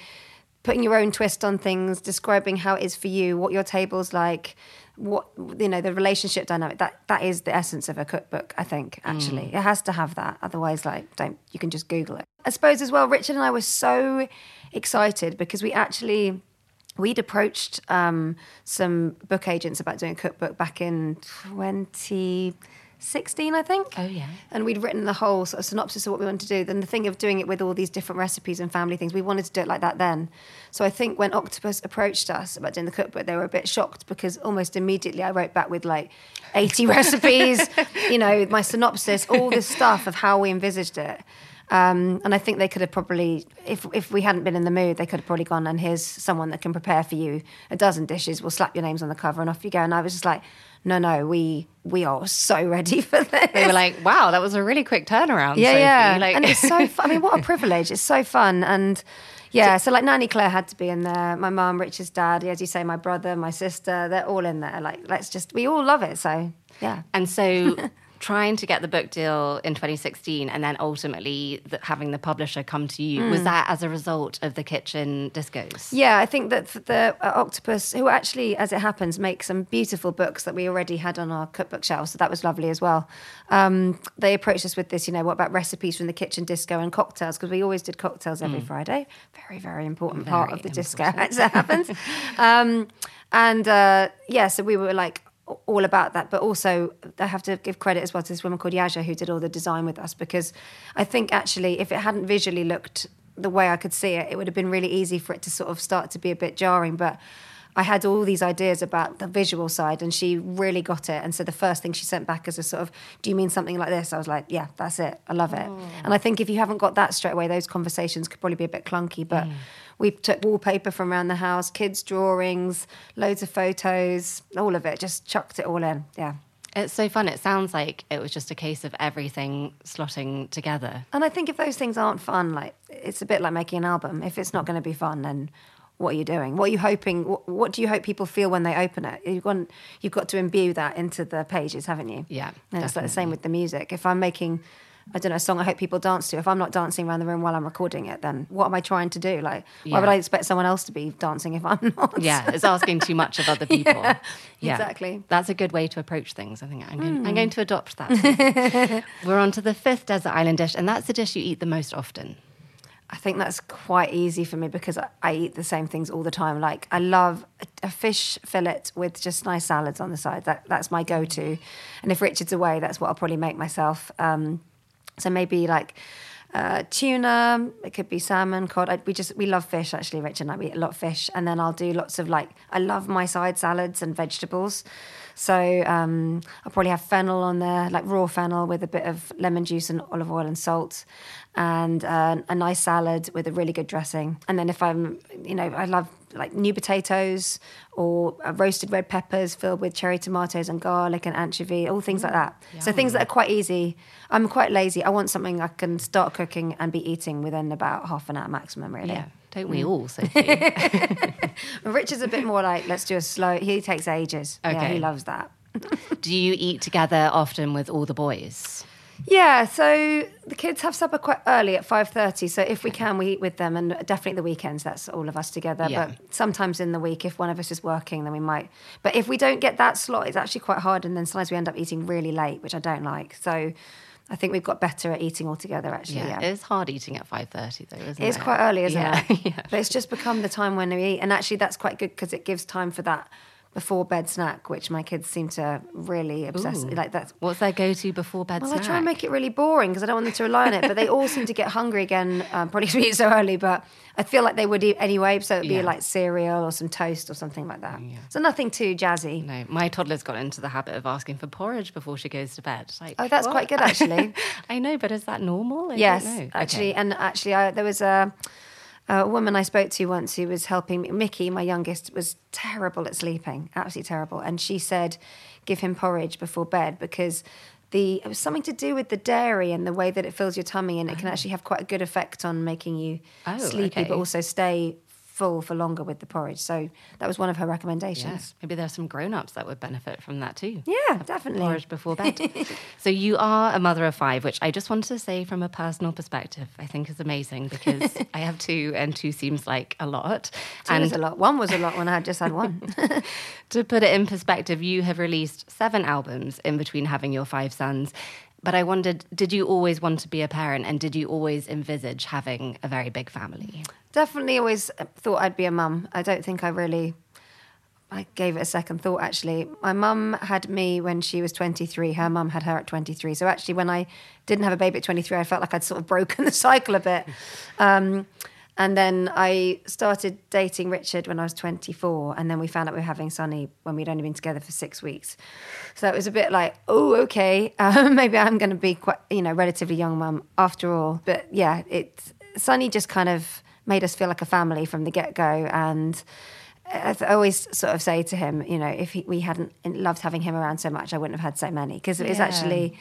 putting your own twist on things, describing how it is for you, what your table's like, what you know the relationship dynamic. That that is the essence of a cookbook. I think actually it has to have that. Otherwise, like don't you can just Google it. I suppose as well. Richard and I were so excited because we actually we'd approached um, some book agents about doing a cookbook back in 2016, I think. Oh, yeah. And we'd written the whole sort of synopsis of what we wanted to do. Then the thing of doing it with all these different recipes and family things, we wanted to do it like that then. So I think when Octopus approached us about doing the cookbook, they were a bit shocked because almost immediately I wrote back with like 80 recipes, you know, my synopsis, all this stuff of how we envisaged it. Um, and I think they could have probably, if if we hadn't been in the mood, they could have probably gone and here's someone that can prepare for you a dozen dishes. We'll slap your names on the cover and off you go. And I was just like, no, no, we we are so ready for this. They were like, wow, that was a really quick turnaround. yeah, Sophie. yeah, Like, and it's so. Fun. I mean, what a privilege! It's so fun, and yeah. So like, Nanny Claire had to be in there. My mum, Richard's dad, as you say, my brother, my sister, they're all in there. Like, let's just, we all love it. So yeah, And so trying to get the book deal in 2016 and then ultimately the, having the publisher come to you, was that as a result of the kitchen discos? Yeah, I think that the uh, Octopus, who actually, as it happens, make some beautiful books that we already had on our cookbook shelves, so that was lovely as well. Um, they approached us with this, you know, what about recipes from the kitchen disco and cocktails? Because we always did cocktails every Friday. Very, very important part of the disco, as it happens. um, and uh, yeah, so we were like, all about that, but also I have to give credit as well to this woman called Yaja who did all the design with us because I think actually if it hadn't visually looked the way I could see it, it would have been really easy for it to sort of start to be a bit jarring. But I had all these ideas about the visual side, and she really got it. And so the first thing she sent back as a sort of, "Do you mean something like this?" I was like, "Yeah, that's it. I love it." Oh. And I think if you haven't got that straight away, those conversations could probably be a bit clunky. But mm. we took wallpaper from around the house, kids' drawings, loads of photos, all of it. Just chucked it all in. Yeah. It's so fun. It sounds like it was just a case of everything slotting together. And I think if those things aren't fun, like it's a bit like making an album. If it's not going to be fun, then what are you doing? What are you hoping? What, what do you hope people feel when they open it? You've got you've got to imbue that into the pages, haven't you? Yeah, And it's like the same with the music. If I'm making I don't know, a song I hope people dance to. If I'm not dancing around the room while I'm recording it, then what am I trying to do? Like, why would I expect someone else to be dancing if I'm not? Yeah, it's asking too much of other people. Yeah, exactly. That's a good way to approach things. I think I'm going, I'm hmm. going to adopt that. We're on to the fifth desert island dish, and that's the dish you eat the most often. I think that's quite easy for me because I, I eat the same things all the time. Like I love a, a fish fillet with just nice salads on the side. That that's my go-to. And if Richard's away, that's what I'll probably make myself. Um, so maybe like uh, tuna. It could be salmon, cod. I, we just we love fish actually. Richard and I we eat a lot of fish, and then I'll do lots of like I love my side salads and vegetables. So um, I'll probably have fennel on there, like raw fennel with a bit of lemon juice and olive oil and salt, and uh, a nice salad with a really good dressing. And then if I'm, you know, I love like new potatoes or uh, roasted red peppers filled with cherry tomatoes and garlic and anchovy, all things like that. So things that are quite easy. I'm quite lazy. I want something I can start cooking and be eating within about half an hour maximum, really. Yeah, don't we mm. all, Sophie? Richard's a bit more like, let's do a slow. He takes ages. Yeah, Okay. he loves that. Do you eat together often with all the boys? Yeah, so the kids have supper quite early at five thirty. So if we can, we eat with them, and definitely the weekends. That's all of us together. Yeah. But sometimes in the week, if one of us is working, then we might. But if we don't get that slot, it's actually quite hard, and then sometimes we end up eating really late, which I don't like. So I think we've got better at eating altogether. Actually, Yeah, yeah. it's hard eating at five thirty though, isn't it? It's quite early, isn't yeah. it? yeah. But it's just become the time when we eat, and actually that's quite good because it gives time for that before bed snack, which my kids seem to really obsess. Ooh. Like that's What's their go-to before bed well, snack? I try and make it really boring because I don't want them to rely on it. But they all seem to get hungry again, um, probably because we eat so early. But I feel like they would eat anyway. So it'd be Yeah. like cereal or some toast or something like that. So nothing too jazzy. No, my toddler's got into the habit of asking for porridge before she goes to bed. Like, Oh, that's what? quite good, actually. I know, but is that normal? I yes, don't know. actually, Okay. and actually, I, there was a. A woman I spoke to once who was helping me, Mickey, my youngest, was terrible at sleeping, absolutely terrible. And she said, give him porridge before bed because the it was something to do with the dairy and the way that it fills your tummy, and it can oh. actually have quite a good effect on making you Oh, sleepy, okay. but also stay full for longer with the porridge. So that was one of her recommendations. Maybe there are some grown-ups that would benefit from that too. Yeah, definitely. Porridge before bed. so you are a mother of five, which I just wanted to say from a personal perspective, I think is amazing because I have two, and two seems like a lot. Two and was a lot. One was a lot when I had just had one. to put it in perspective, you have released seven albums in between having your five sons. But I wondered, did you always want to be a parent and did you always envisage having a very big family? Definitely always thought I'd be a mum. I don't think I really I gave it a second thought actually. My mum had me when she was 23. Her mum had her at 23. So actually when I didn't have a baby at 23, I felt like I'd sort of broken the cycle a bit. Um, and then I started dating Richard when I was 24. And then we found out we were having Sonny when we'd only been together for six weeks. So it was a bit like, oh, okay, um, maybe I'm going to be quite, you know, relatively young mum after all. But yeah, it Sonny just kind of made us feel like a family from the get go. And I I always sort of say to him, you know, if he, we hadn't loved having him around so much, I wouldn't have had so many because it was Yeah. actually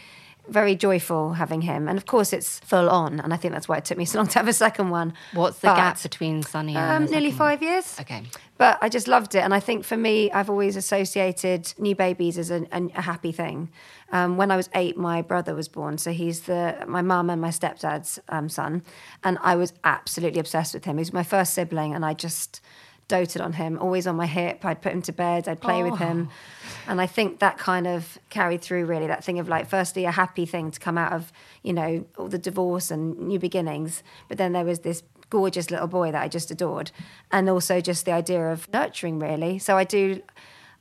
very joyful having him. And of course, it's full on. And I think that's why it took me so long to have a second one. What's the But, gap between Sonny and Um, nearly five years. Okay. But I just loved it. And I think for me, I've always associated new babies as a, a, a happy thing. Um, when I was eight, my brother was born. So he's the my mum and my stepdad's um, son. And I was absolutely obsessed with him. He was my first sibling. And I just doted on him, always on my hip. I'd put him to bed, I'd play with him. Oh. And I think that kind of carried through really that thing of like, firstly, a happy thing to come out of, you know, all the divorce and new beginnings. But then there was this gorgeous little boy that I just adored. And also just the idea of nurturing, really. So I do,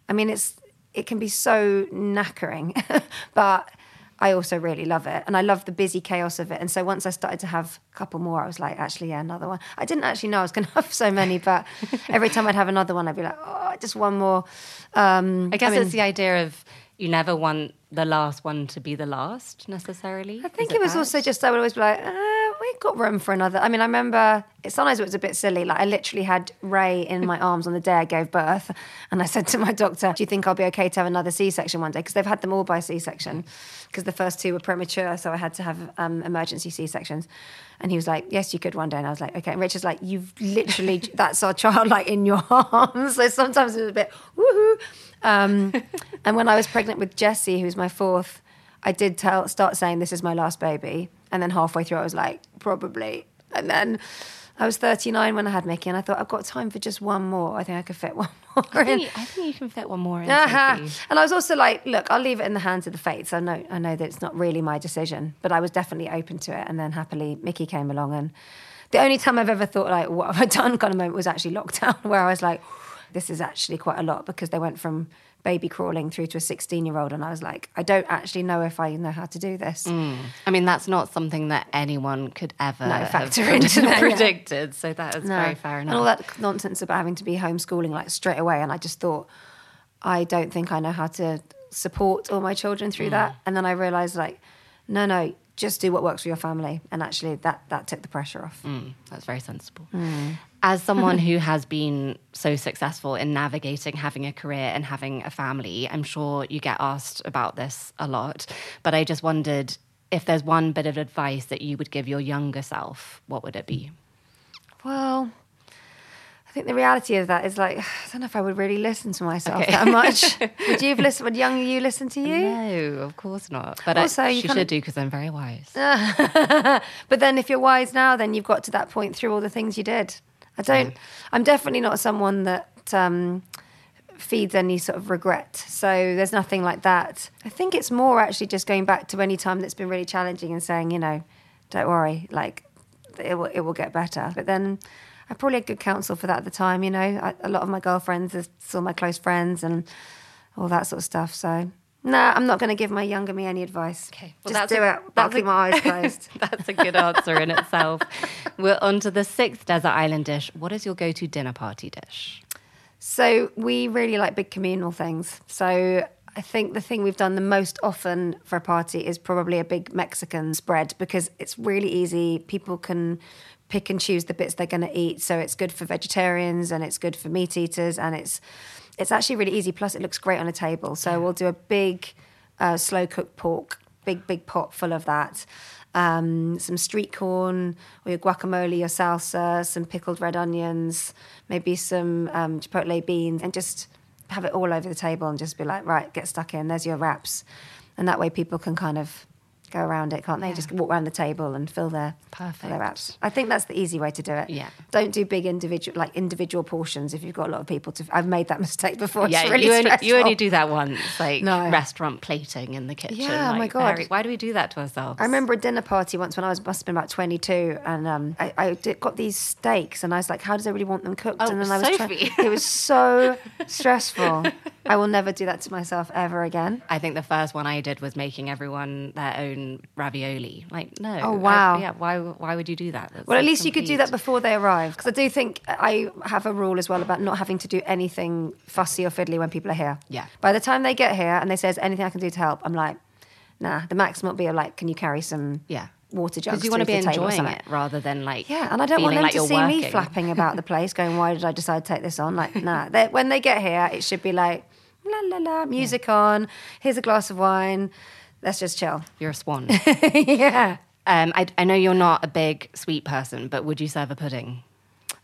I mean, it's, it can be so knackering, but I also really love it. And I love the busy chaos of it. And so once I started to have a couple more, I was like, actually, yeah, another one. I didn't actually know I was going to have so many, but every time I'd have another one, I'd be like, oh, just one more. Um, I guess mean, it's the idea of you never want the last one to be the last necessarily. I think Is it was that? also just I would always be like, uh, we've got room for another. I mean, I remember it, sometimes it was a bit silly. Like I literally had Ray in my arms on the day I gave birth, and I said to my doctor, "Do you think I'll be okay to have another C-section one day?" Because they've had them all by C-section, because the first two were premature, so I had to have um, emergency C-sections. And he was like, "Yes, you could one day." And I was like, "Okay." And Richard's like, "You've literally that's our child like in your arms." So sometimes it was a bit woohoo. Um, and when I was pregnant with Jesse, who's my fourth. I did tell start saying this is my last baby, and then halfway through I was like probably, and then I was 39 when I had Mickey, and I thought I've got time for just one more. I think I could fit one more I in. think, I think you can fit one more in. Uh-huh. Sophie. And I was also like, look, I'll leave it in the hands of the fates. I know, I know that it's not really my decision, but I was definitely open to it. And then happily, Mickey came along, and the only time I've ever thought like, what have I done? Kind of moment was actually lockdown, where I was like, this is actually quite a lot because they went from baby crawling through to a 16 year old, and I was like, I don't actually know if I know how to do this. Mm. I mean, that's not something that anyone could ever No, have factor into that, yeah. predicted. So that is No. very fair enough. And all that nonsense about having to be homeschooling like straight away. And I just thought, I don't think I know how to support all my children through mm. that. And then I realized, like, no, no, just do what works for your family. And actually, that that took the pressure off. Mm, that's very sensible. Mm. As someone who has been so successful in navigating having a career and having a family, I'm sure you get asked about this a lot. But I just wondered if there's one bit of advice that you would give your younger self, what would it be? Well, think the reality of that is like, I don't know if I would really listen to myself Okay. that much. would you have listened? Would younger you listen to you? No, of course not. But Also, I, you should do because I'm very wise. but then if you're wise now, then you've got to that point through all the things you did. I don't, I'm definitely not someone that um, feeds any sort of regret. So there's nothing like that. I think it's more actually just going back to any time that's been really challenging and saying, you know, don't worry, like it will, it will get better. But then I probably had good counsel for that at the time, you know. I, a lot of my girlfriends are still my close friends and all that sort of stuff. So, nah, I'm not going to give my younger me any advice. Okay, well, Just that's do a- it. I'll a- keep my eyes closed. That's a good answer in itself. We're on to the sixth desert island dish. What is your go to dinner party dish? So we really like big communal things. So I think the thing we've done the most often for a party is probably a big Mexican spread because it's really easy. People can pick and choose the bits they're going to eat. So it's good for vegetarians and it's good for meat eaters and it's it's actually really easy. Plus, it looks great on a table. So we'll do a big uh, slow cooked pork, big big pot full of that. Um, some street corn or your guacamole, your salsa, some pickled red onions, maybe some um, chipotle beans, and just have it all over the table and just be like, right, get stuck in. There's your wraps, and that way people can kind of go around it, can't they? Just walk around the table and fill their fill their wraps. I think that's the easy way to do it. Yeah. Don't do big individual like individual portions if you've got a lot of people to. I've made that mistake before. Yeah, it's really you, only, you only do that once, like No. restaurant plating in the kitchen. Yeah, oh my God. very- why do we do that to ourselves? I remember a dinner party once when I was must have been about twenty two, and um, I, I did, got these steaks, and I was like, "How does everybody want them cooked?" Oh, and then I was Sophie. trying. It was so stressful. I will never do that to myself ever again. I think the first one I did was making everyone their own ravioli. Like, no. Oh, I- wow. yeah, why, why would you do that? That's Well, at least you could do that before they arrive. Because I do think I have a rule as well about not having to do anything fussy or fiddly when people are here. Yeah. By the time they get here and they say, "Is anything I can do to help?" I'm like, "Nah." The maximum will be like, "Can you carry some Yeah. water jugs?" Because you want to be the table or enjoying it rather than like. Yeah, and I don't want them like to see me flapping about the place, going, "Why did I decide to take this on?" Like, nah. They, when they get here, it should be like, la la la, music on. Here's a glass of wine. let's just chill. You're a swan. yeah. um, I, I know you're not a big sweet person, but would you serve a pudding?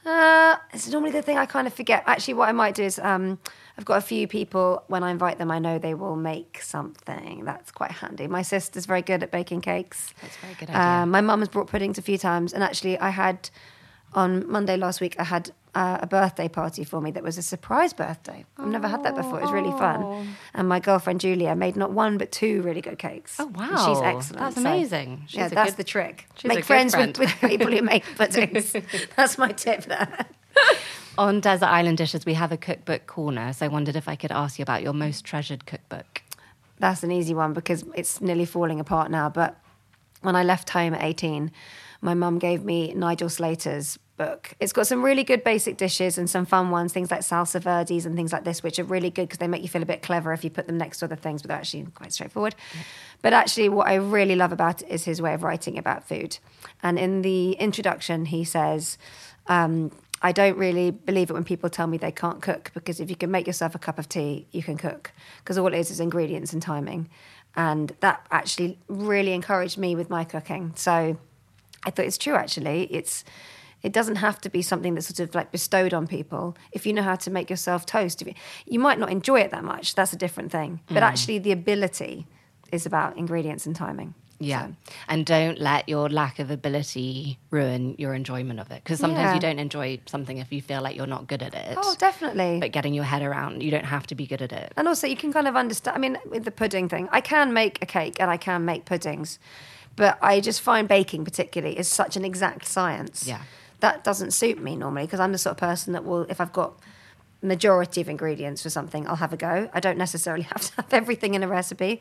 Uh, it's normally the thing I kind of forget. Actually, what I might do is um, I've got a few people, when I invite them, I know they will make something. That's quite handy. My sister's very good at baking cakes. That's a very good idea. Um, my mum has brought puddings a few times. And actually, I had on Monday last week, I had uh, a birthday party for me that was a surprise birthday. I've never had that before. It was really fun. And my girlfriend Julia made not one but two really good cakes. Oh, And wow. she's excellent. That's So, amazing. She's yeah, a that's good- the trick. she's a Make good friends friend. with, with people who make puddings. that's my tip there. On Desert Island Dishes, we have a cookbook corner. So I wondered if I could ask you about your most treasured cookbook. That's an easy one because it's nearly falling apart now. But when I left home at 18, my mum gave me Nigel Slater's book. It's got some really good basic dishes and some fun ones, things like salsa verdes and things like this, which are really good because they make you feel a bit clever if you put them next to other things, but they're actually quite straightforward. But actually, what I really love about it is his way of writing about food. And in the introduction, he says, um, I don't really believe it when people tell me they can't cook because if you can make yourself a cup of tea, you can cook. Because all it is is ingredients and timing. And that actually really encouraged me with my cooking. So I thought it's true actually. It's it doesn't have to be something that's sort of like bestowed on people. If you know how to make yourself toast, you, you might not enjoy it that much. That's a different thing. But mm. actually, the ability is about ingredients and timing. Yeah. So- And don't let your lack of ability ruin your enjoyment of it. Because sometimes Yeah. you don't enjoy something if you feel like you're not good at it. Oh, definitely. But getting your head around, you don't have to be good at it. And also, you can kind of understand. I mean, with the pudding thing, I can make a cake and I can make puddings, but I just find baking, particularly, is such an exact science. Yeah. That doesn't suit me normally because I'm the sort of person that will, if I've got majority of ingredients for something, I'll have a go. I don't necessarily have to have everything in a recipe.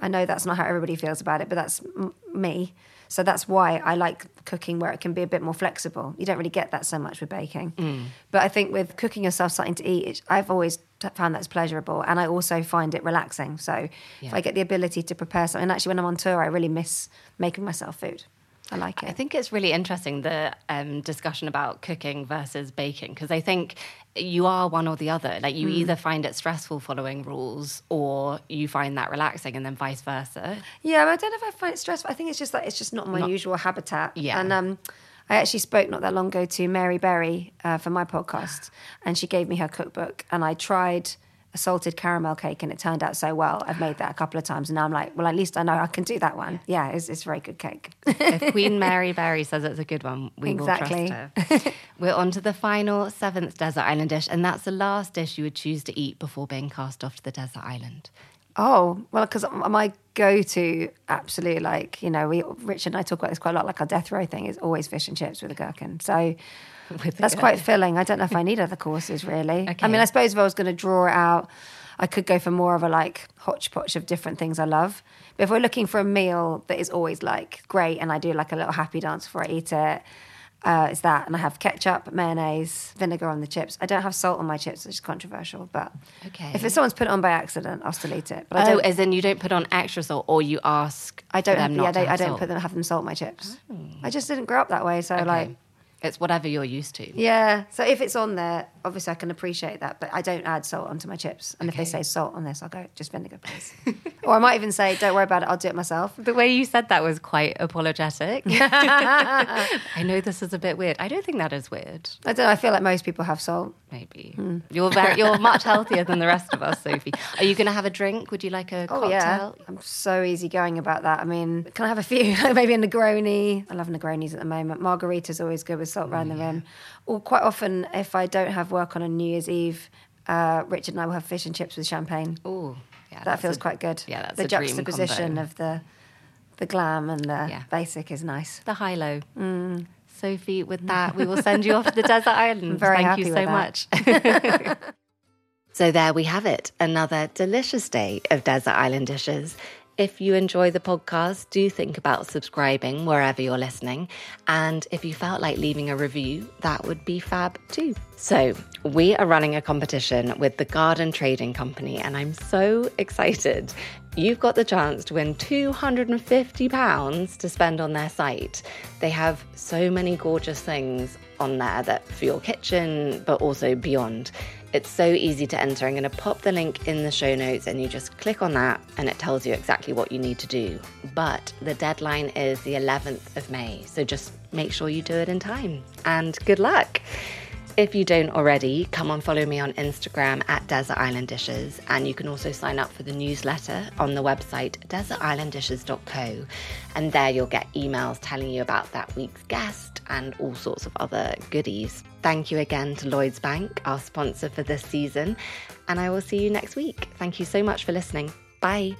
I know that's not how everybody feels about it, but that's m- me. So that's why I like cooking where it can be a bit more flexible. You don't really get that so much with baking. Mm. But I think with cooking yourself something to eat, it- I've always t- found that's pleasurable. And I also find it relaxing. So if I get the ability to prepare something, and actually when I'm on tour, I really miss making myself food. I like it. I think it's really interesting the um, discussion about cooking versus baking because I think you are one or the other. Like Mm. you either find it stressful following rules or you find that relaxing, and then vice versa. Yeah, I don't know if I find it stressful. I think it's just that it's just not my usual habitat. Yeah. And um, I actually spoke not that long ago to Mary Berry uh, for my podcast, and she gave me her cookbook, and I tried a salted caramel cake, and it turned out so well. I've made that a couple of times, and now I'm like, well, at least I know I can do that one. Yeah, it's, it's a very good cake. if Queen Mary Berry says it's a good one, we Exactly. will trust her. We're on to the final seventh desert island dish, and that's the last dish you would choose to eat before being cast off to the desert island. Oh, well, because my go to absolute, like, you know, we, Richard and I talk about this quite a lot, like our death row thing is always fish and chips with a gherkin. So that's quite filling. I don't know if I need other courses, really. I mean, I suppose if I was going to draw it out, I could go for more of a like hodgepodge of different things I love. But if we're looking for a meal that is always like great and I do like a little happy dance before I eat it, uh, it's that. And I have ketchup, mayonnaise, vinegar on the chips. I don't have salt on my chips, which is controversial. But Okay. if someone's put it on by accident, I'll still eat it. But I Oh, don't, as in you don't put on extra salt, or you ask I don't have, not yeah, to they, I don't salt? put them have them salt my chips. I just didn't grow up that way, so like Okay. It's whatever you're used to. yeah. So if it's on there, obviously I can appreciate that, but I don't add salt onto my chips. And if they say salt on this, I'll go just vinegar, please. or I might even say, don't worry about it, I'll do it myself. The way you said that was quite apologetic. I know this is a bit weird. I don't think that is weird. I don't know. I feel like most people have salt. Maybe Hmm. you're very, you're much healthier than the rest of us, Sophie. Are you going to have a drink? Would you like a Oh cocktail? yeah, I'm so easygoing about that. I mean, can I have a few? Maybe a Negroni. I love Negronis at the moment. Margarita's always good with salt around the rim. Or quite often, if I don't have work on a New Year's Eve, uh, Richard and I will have fish and chips with champagne. Oh, yeah, that feels a- quite good. Yeah, that's the a juxtaposition combo. of the the glam and the Yeah. basic is nice. the high low. Sophie, with that, we will send you off to the desert island. Mm. I'm very Thank happy you with so that. much. so there we have it, another delicious day of desert island dishes. If you enjoy the podcast, do think about subscribing wherever you're listening. And if you felt like leaving a review, that would be fab too. So, we are running a competition with the Garden Trading Company, and I'm so excited. You've got the chance to win £250 to spend on their site. They have so many gorgeous things on there that for your kitchen, but also beyond. It's so easy to enter. I'm going to pop the link in the show notes and you just click on that and it tells you exactly what you need to do. But the deadline is the 11th of May, so just make sure you do it in time. And good luck. If you don't already, come on follow me on Instagram at Desert Island Dishes, and you can also sign up for the newsletter on the website desertislanddishes.co. And there you'll get emails telling you about that week's guest and all sorts of other goodies. Thank you again to Lloyds Bank, our sponsor for this season, and I will see you next week. Thank you so much for listening. Bye.